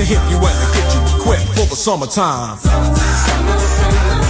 To hit you and to get you equipped for the summertime. It's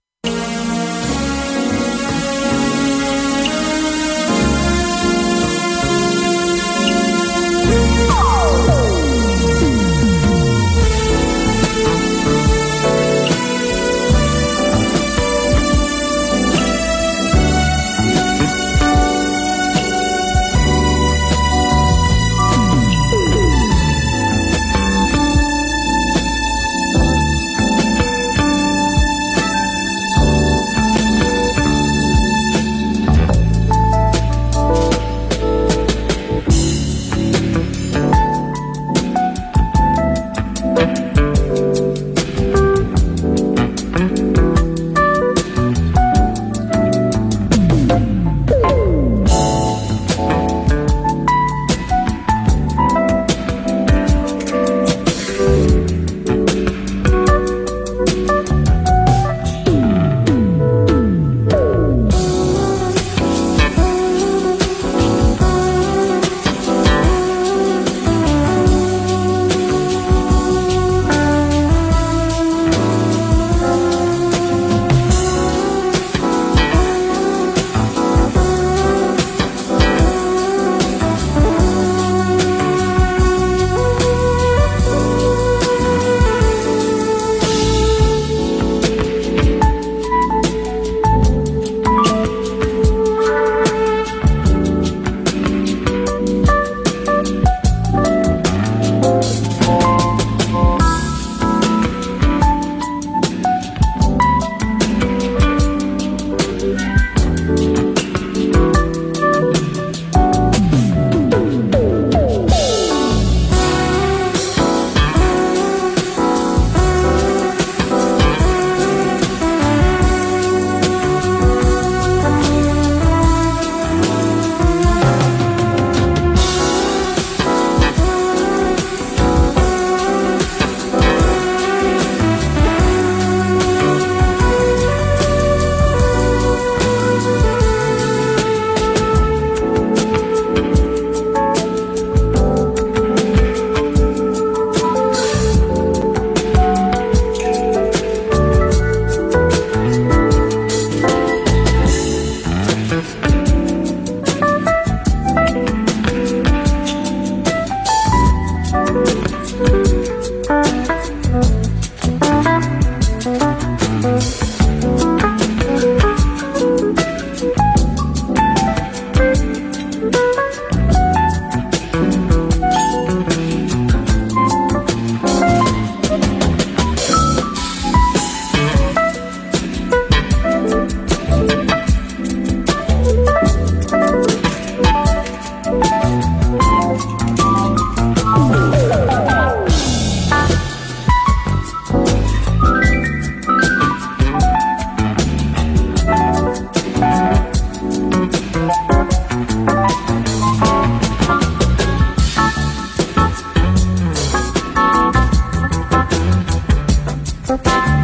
Bye.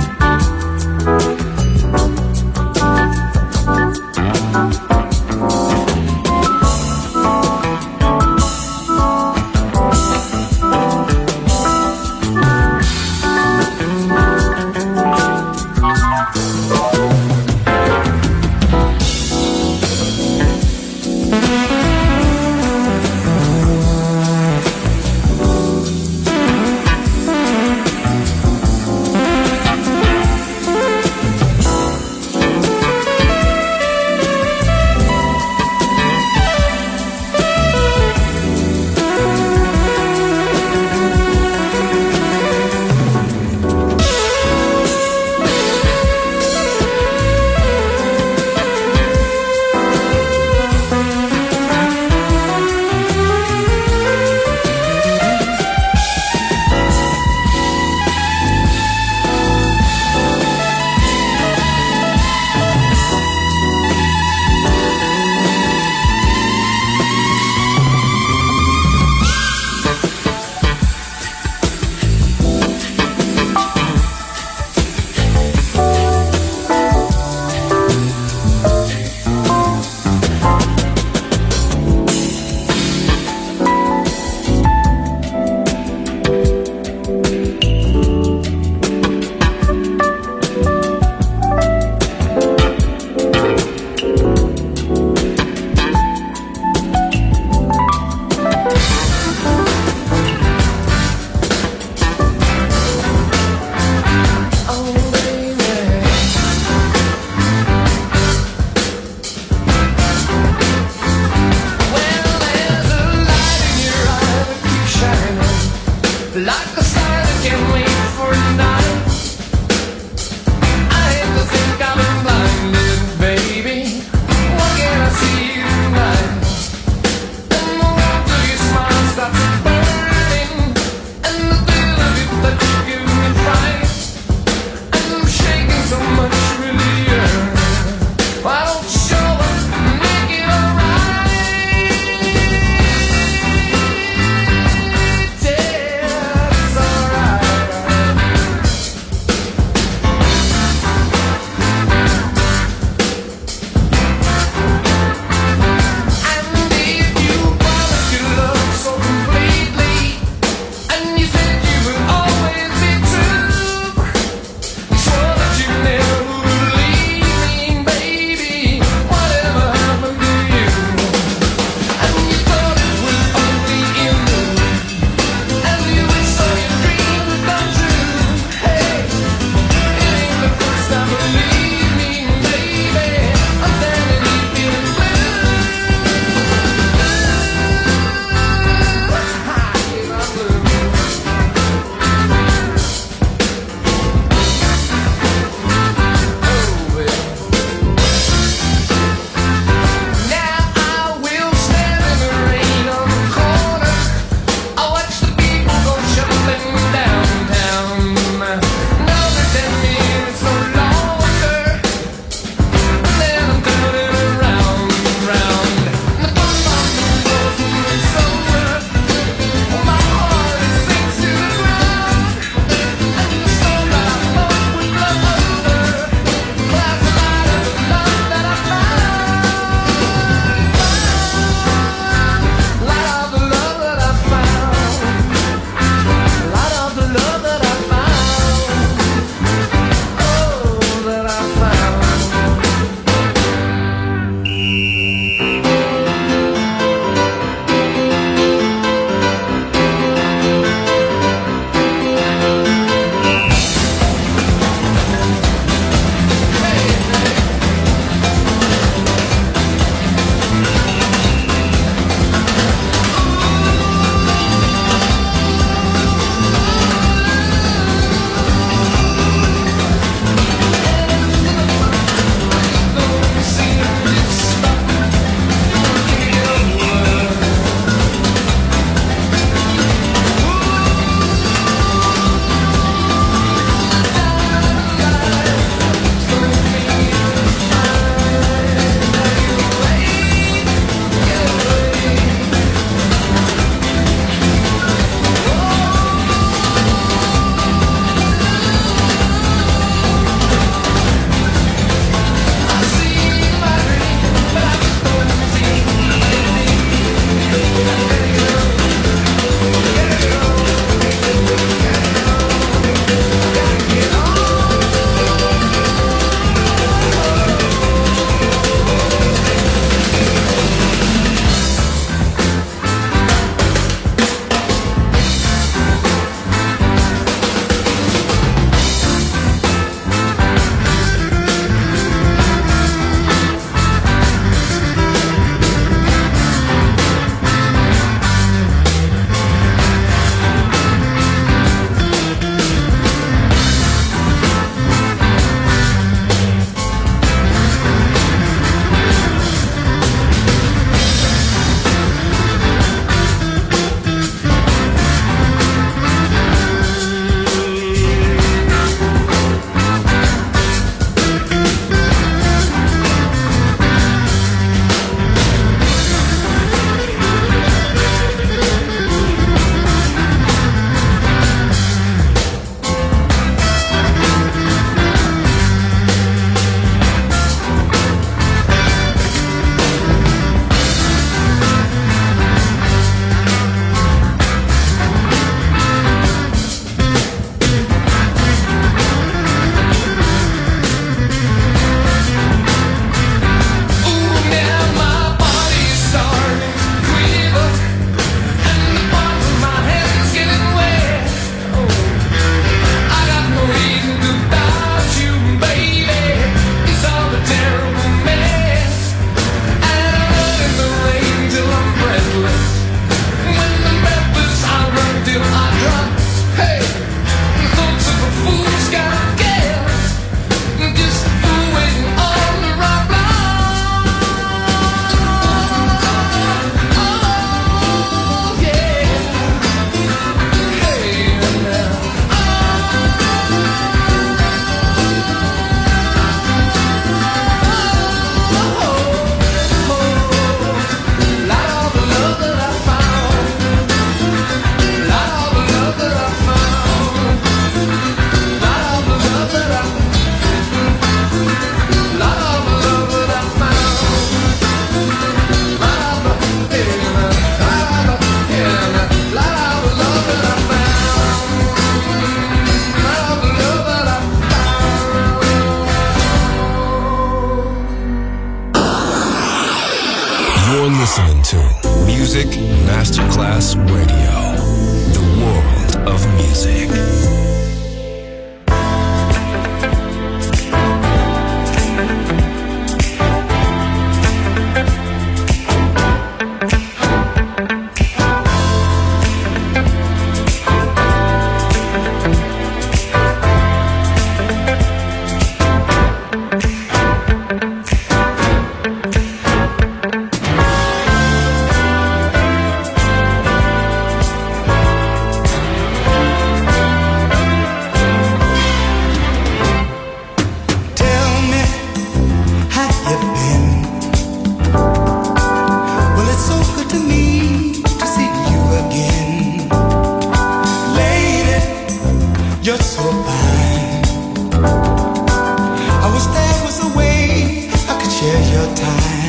time.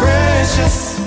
precious.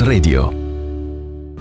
Radio.